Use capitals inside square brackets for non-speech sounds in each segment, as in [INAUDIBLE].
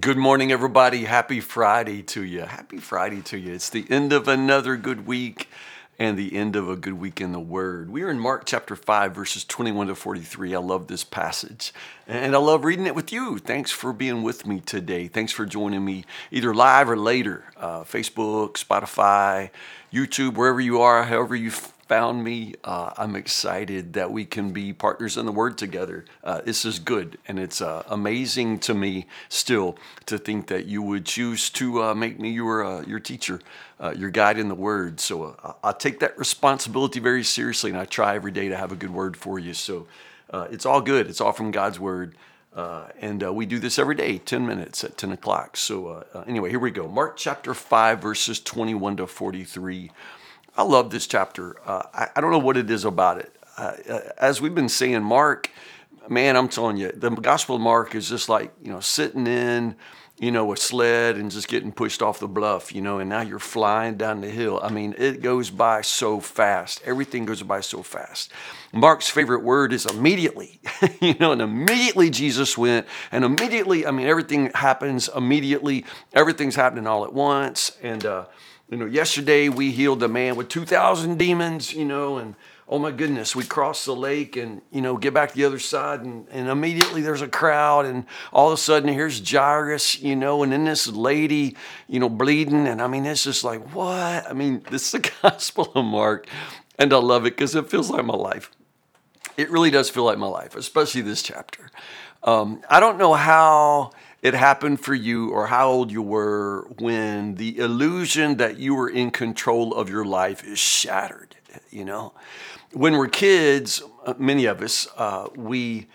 Good morning, everybody. Happy Friday to you. Happy Friday to you. It's the end of another good week and the end of a good week in the Word. We are in Mark chapter 5, verses 21 to 43. I love this passage and I love reading it with you. Thanks for being with me today. Thanks for joining me either live or later, uh, Facebook, Spotify, YouTube, wherever you are, however you found me. Uh, I'm excited that we can be partners in the Word together. Uh, this is good, and it's uh, amazing to me still to think that you would choose to uh, make me your uh, your teacher, uh, your guide in the Word. So I take that responsibility very seriously, and I try every day to have a good word for you. So it's all good. It's all from God's Word. Uh, and uh, we do this every day, 10 minutes at 10 o'clock. So, uh, anyway, here we go. Mark chapter 5, verses 21 to 43. I love this chapter. Uh, I, I, don't know what it is about it. Uh, uh, as we've been saying, Mark, man, I'm telling you, the Gospel of Mark is just like, you know, sitting in, you know, a sled and just getting pushed off the bluff, you know, and now you're flying down the hill. I mean, it goes by so fast. Everything goes by so fast. Mark's favorite word is immediately, [LAUGHS] you know, and immediately Jesus went, and immediately, I mean, everything happens immediately. Everything's happening all at once. And, uh, you know, yesterday we healed a man with 2,000 demons, you know, and oh my goodness, we cross the lake and, you know, get back the other side and, and immediately there's a crowd and all of a sudden here's Jairus, you know, and then this lady, you know, bleeding. And I mean, it's just like, what? I mean, [LAUGHS] this is the Gospel of Mark and I love it because it feels like my life. It really does feel like my life, especially this chapter. Um, I don't know how it happened for you or how old you were when the illusion that you were in control of your life is shattered. You know, when we're kids, uh, many of us, uh, we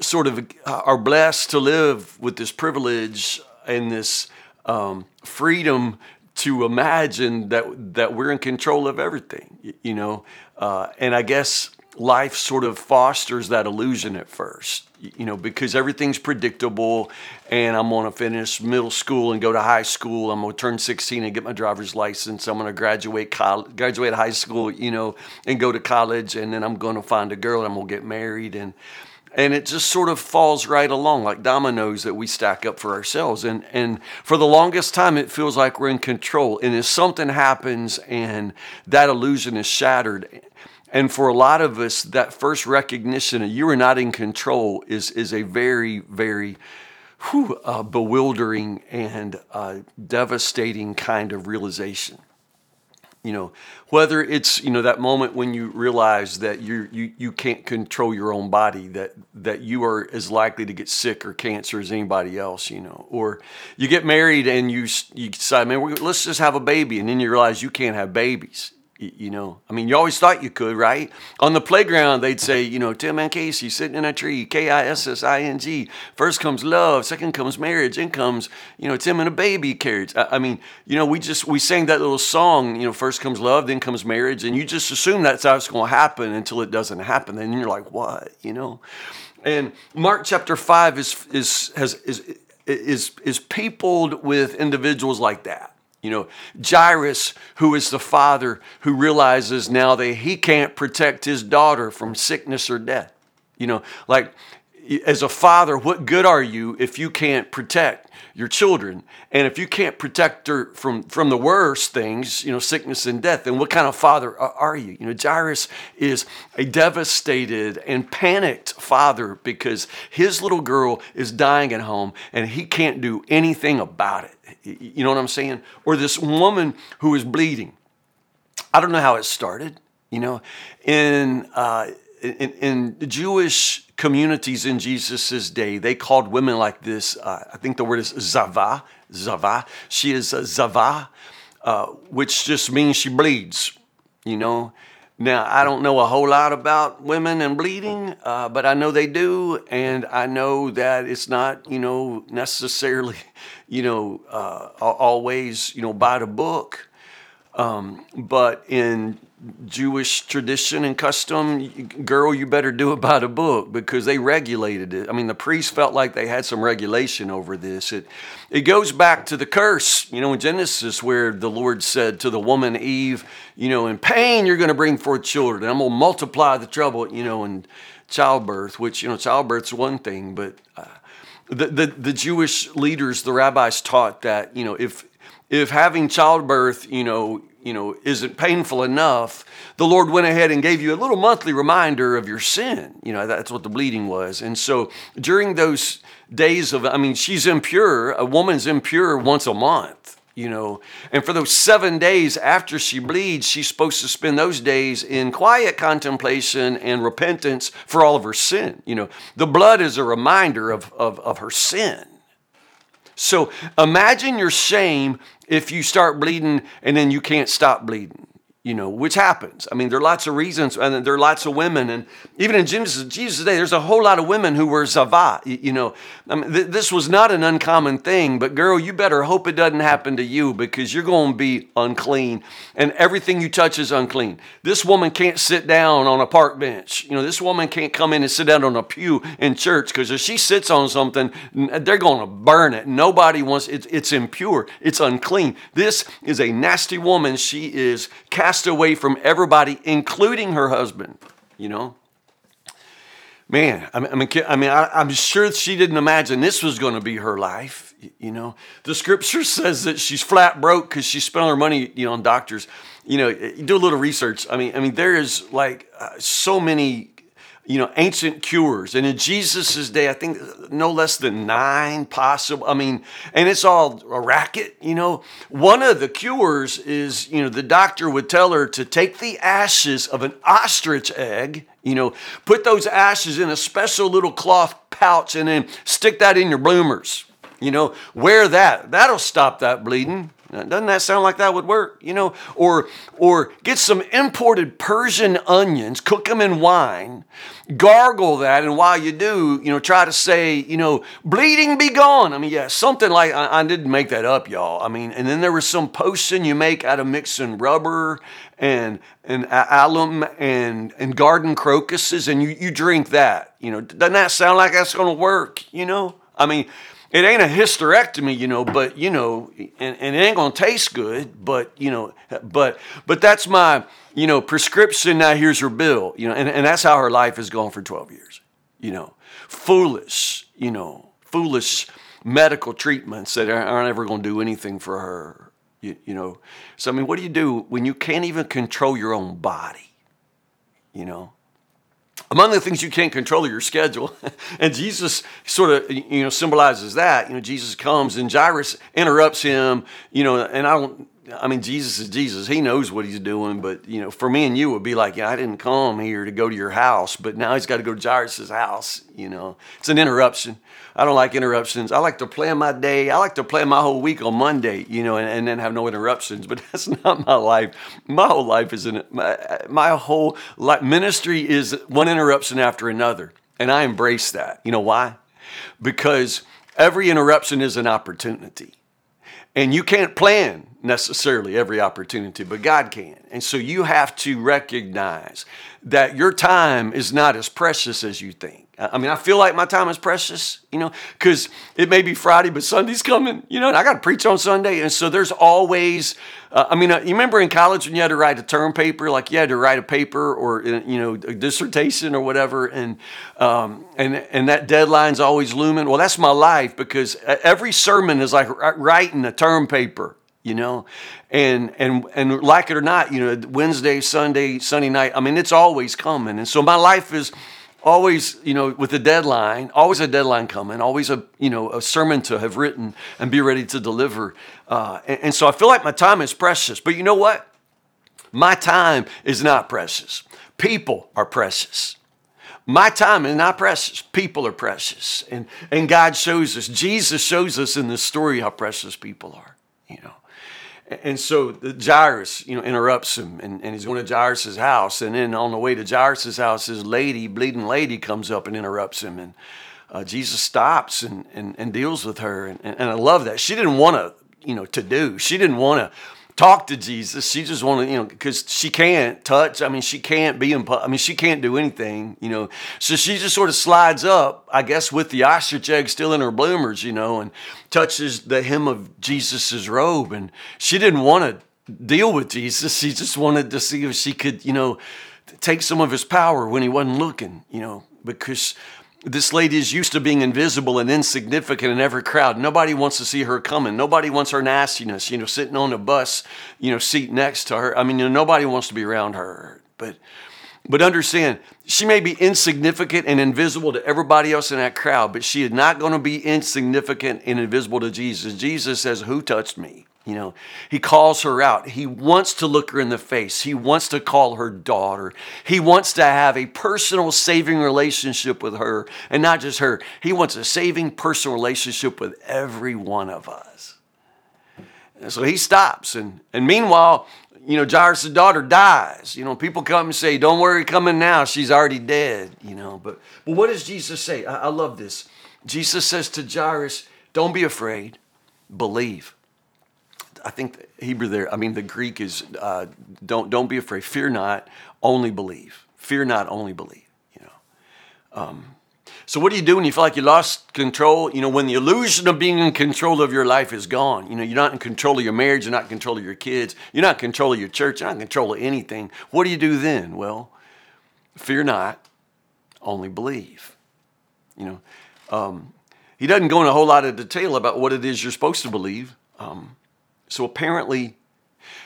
sort of uh, are blessed to live with this privilege and this um, freedom to imagine that that we're in control of everything. You know, uh, and I guess life sort of fosters that illusion at first, you know, because everything's predictable and I'm going to finish middle school and go to high school. I'm going to turn 16 and get my driver's license. I'm going to graduate college, graduate high school, you know, and go to college. And then I'm going to find a girl and I'm going to get married. And, and it just sort of falls right along like dominoes that we stack up for ourselves. And, and for the longest time, it feels like we're in control. And if something happens and that illusion is shattered, and for a lot of us, that first recognition that you are not in control is, is a very, very whew, uh, bewildering and uh, devastating kind of realization. You know, whether it's you know that moment when you realize that you you you can't control your own body, that that you are as likely to get sick or cancer as anybody else, you know, or you get married and you you decide, man, let's just have a baby, and then you realize you can't have babies, you know, I mean, you always thought you could, right? On the playground, they'd say, you know, Tim and Casey sitting in a tree, K I S S I N G. First comes love, second comes marriage, then comes, you know, Tim and a baby carriage. I, mean, you know, we just, we sang that little song, you know, first comes love, then comes marriage, and you just assume that's how it's going to happen until it doesn't happen. Then you're like, what, you know? And Mark chapter 5 is, is, has, is, is, is peopled with individuals like that you know, Jairus, who is the father who realizes now that he can't protect his daughter from sickness or death. You know, like as a father, what good are you if you can't protect your children? And if you can't protect her from, from the worst things, you know, sickness and death, then what kind of father are you? You know, Jairus is a devastated and panicked father because his little girl is dying at home and he can't do anything about it. You know what I'm saying? Or this woman who is bleeding. I don't know how it started. You know, in uh, in, in Jewish communities in Jesus' day, they called women like this. Uh, I think the word is zava. Zava. She is a zava, uh, which just means she bleeds. You know, now, I don't know a whole lot about women and bleeding, uh, but I know they do, and I know that it's not, you know, necessarily, [LAUGHS] you know, uh, always, you know, by the book. Um, but in Jewish tradition and custom, girl, you better do it by the book because they regulated it. I mean, the priests felt like they had some regulation over this. It, it goes back to the curse, you know, in Genesis where the Lord said to the woman Eve, you know, in pain you're going to bring forth children. And I'm going to multiply the trouble, you know, in childbirth, which, you know, childbirth's one thing, but uh, the, the, the Jewish leaders, the rabbis taught that, you know, if, if having childbirth, you know, you know, isn't painful enough, the Lord went ahead and gave you a little monthly reminder of your sin. You know, that's what the bleeding was. And so during those days of, I mean, she's impure, a woman's impure once a month you know. And for those seven days after she bleeds, she's supposed to spend those days in quiet contemplation and repentance for all of her sin. You know, the blood is a reminder of, of, of her sin. So imagine your shame if you start bleeding and then you can't stop bleeding you know, which happens. I mean, there are lots of reasons, and there are lots of women, and even in Jesus' Jesus' day, there's a whole lot of women who were zava. You know, I mean, th- this was not an uncommon thing. But girl, you better hope it doesn't happen to you because you're going to be unclean, and everything you touch is unclean. This woman can't sit down on a park bench. You know, this woman can't come in and sit down on a pew in church because if she sits on something, they're going to burn it. Nobody wants it. It's impure. It's unclean. This is a nasty woman. She is cast cast away from everybody, including her husband, you know? Man, I mean, I mean, I, am sure she didn't imagine this was going to be her life. You know, the scripture [LAUGHS] says that she's flat broke because she spent all her money, you know, on doctors. You know, do a little research. I mean, I mean, there is like uh, so many you know, ancient cures. And in Jesus' day, I think no less than nine possible. I mean, and it's all a racket, you know. One of the cures is, you know, the doctor would tell her to take the ashes of an ostrich egg, you know, put those ashes in a special little cloth pouch and then stick that in your bloomers. You know, wear that. That'll stop that bleeding. Doesn't that sound like that would work? You know, or or get some imported Persian onions, cook them in wine, gargle that, and while you do, you know, try to say, you know, bleeding be gone. I mean, yeah, something like I, I didn't make that up, y'all. I mean, and then there was some potion you make out of mixing rubber and and alum and and garden crocuses, and you you drink that. You know, doesn't that sound like that's going to work? You know, I mean it ain't a hysterectomy, you know, but you know, and, and it ain't gonna taste good, but you know, but but that's my, you know, prescription. Now here's her bill, you know, and, and that's how her life has gone for 12 years, you know, foolish, you know, foolish medical treatments that aren't ever gonna do anything for her, you, you know. So I mean, what do you do when you can't even control your own body, you know? Among the things you can't control are your schedule [LAUGHS] and jesus sort of you know symbolizes that you know jesus comes and jairus interrupts him you know and i don't I mean, Jesus is Jesus. He knows what he's doing. But, you know, for me and you, would be like, yeah, I didn't come here to go to your house, but now he's got to go to jairus's house. You know, it's an interruption. I don't like interruptions. I like to plan my day. I like to plan my whole week on Monday, you know, and, and then have no interruptions. But [LAUGHS] that's not my life. My whole life is in my, my whole life. Ministry is one interruption after another. And I embrace that. You know why? Because every interruption is an opportunity. And you can't plan necessarily every opportunity, but God can. And so you have to recognize that your time is not as precious as you think. I mean, I feel like my time is precious, you know, because it may be Friday, but Sunday's coming, you know, and I got to preach on Sunday. And so there's always, uh, I mean, uh, you remember in college when you had to write a term paper, like you had to write a paper or, uh, you know, a dissertation or whatever. And, um, and, and that deadline's always looming. Well, that's my life because every sermon is like writing a term paper you know and and and like it or not you know wednesday sunday sunday night i mean it's always coming and so my life is always, you know, with a deadline, always a deadline coming, always a, you know, a sermon to have written and be ready to deliver. Uh, and, and so I feel like my time is precious. But you know what? My time is not precious. People are precious. My time is not precious. People are precious. And, and God shows us, Jesus shows us in this story how precious people are, you know. And so the Jairus, you know, interrupts him and, and he's going to Jairus' house. And then on the way to Jairus' house, his lady, bleeding lady, comes up and interrupts him. And uh, Jesus stops and, and, and deals with her. And, and I love that. She didn't want to, you know, to do. She didn't want to talk to Jesus. She just wanted, you know, because she can't touch. I mean, she can't be in. I mean, she can't do anything, you know. So she just sort of slides up, I guess, with the ostrich egg still in her bloomers, you know, and touches the hem of Jesus's robe. And she didn't want to deal with Jesus. She just wanted to see if she could, you know, take some of his power when he wasn't looking, you know. because this lady is used to being invisible and insignificant in every crowd. Nobody wants to see her coming. Nobody wants her nastiness, you know, sitting on a bus, you know, seat next to her. I mean, you know, nobody wants to be around her. But but understand, she may be insignificant and invisible to everybody else in that crowd, but she is not going to be insignificant and invisible to Jesus. Jesus says, Who touched me? You know, he calls her out. He wants to look her in the face. He wants to call her daughter. He wants to have a personal saving relationship with her, and not just her. He wants a saving personal relationship with every one of us. And so he stops. And, and meanwhile, you know, Jairus' daughter dies. You know, people come and say, Don't worry, coming now. She's already dead, you know. But, but what does Jesus say? I, I love this. Jesus says to Jairus, Don't be afraid, believe. I think the Hebrew there, I mean, the Greek is uh, don't, don't be afraid. Fear not, only believe. Fear not, only believe. You know. Um, so what do you do when you feel like you lost control? You know, when the illusion of being in control of your life is gone. You know, you're not in control of your marriage, you're not in control of your kids, you're not in control of your church, you're not in control of anything. What do you do then? Well, fear not, only believe. You know, um, he doesn't go in a whole lot of detail about what it is you're supposed to believe. Um, so apparently,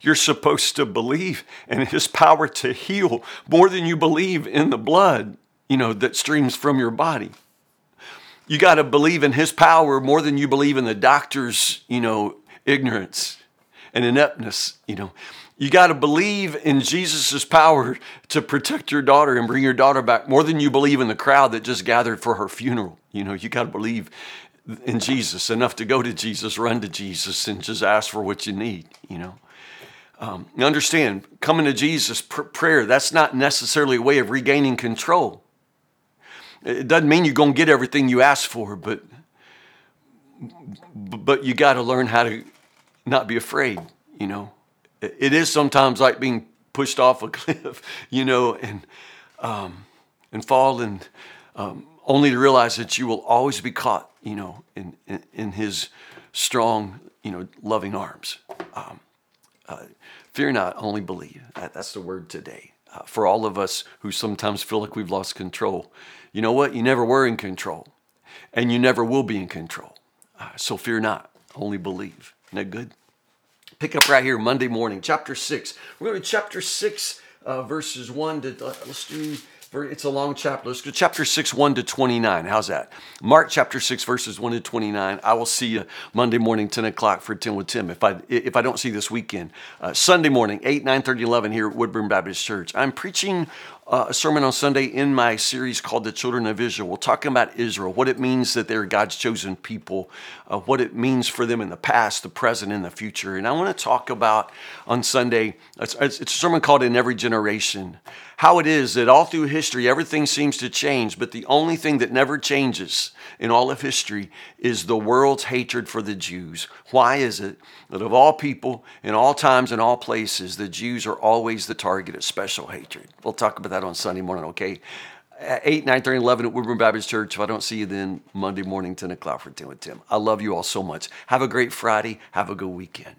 you're supposed to believe in his power to heal more than you believe in the blood, you know, that streams from your body. You got to believe in his power more than you believe in the doctor's, you know, ignorance and ineptness, you know. You got to believe in Jesus' power to protect your daughter and bring your daughter back more than you believe in the crowd that just gathered for her funeral. You know, you got to believe in Jesus, enough to go to Jesus, run to Jesus, and just ask for what you need, you know. Um, understand, coming to Jesus, pr- prayer, that's not necessarily a way of regaining control. It doesn't mean you're going to get everything you ask for, but but you got to learn how to not be afraid, you know. It is sometimes like being pushed off a [LAUGHS] cliff, you know, and um, and fall and um, only to realize that you will always be caught, you know, in, in, in his strong, you know, loving arms. Um, uh, fear not, only believe. That, that's the word today. Uh, for all of us who sometimes feel like we've lost control, you know what? You never were in control, and you never will be in control. Uh, so fear not, only believe. Isn't that good? Pick up right here, Monday morning, chapter 6. We're going to chapter 6, uh, verses 1 to, uh, let's do it's a long chapter. Let's go chapter 6, 1 to 29. How's that? Mark chapter 6, verses 1 to 29. I will see you Monday morning, 10 o'clock for 10 with Tim. If I if I don't see this weekend, uh, Sunday morning, 8, 9, 30, 11 here at Woodburn Baptist Church. I'm preaching uh, a sermon on Sunday in my series called The Children of Israel. We're talking about Israel, what it means that they're God's chosen people, uh, what it means for them in the past, the present, and the future. And I want to talk about on Sunday, it's, it's a sermon called In Every Generation, how it is that all through history, everything seems to change, but the only thing that never changes in all of history is the world's hatred for the Jews. Why is it that of all people, in all times, in all places, the Jews are always the target of special hatred? We'll talk about that on Sunday morning, okay? At 8, 9, 30, 11 at Woodburn Baptist Church. If I don't see you then, Monday morning, 10 o'clock for 10 with Tim. I love you all so much. Have a great Friday. Have a good weekend.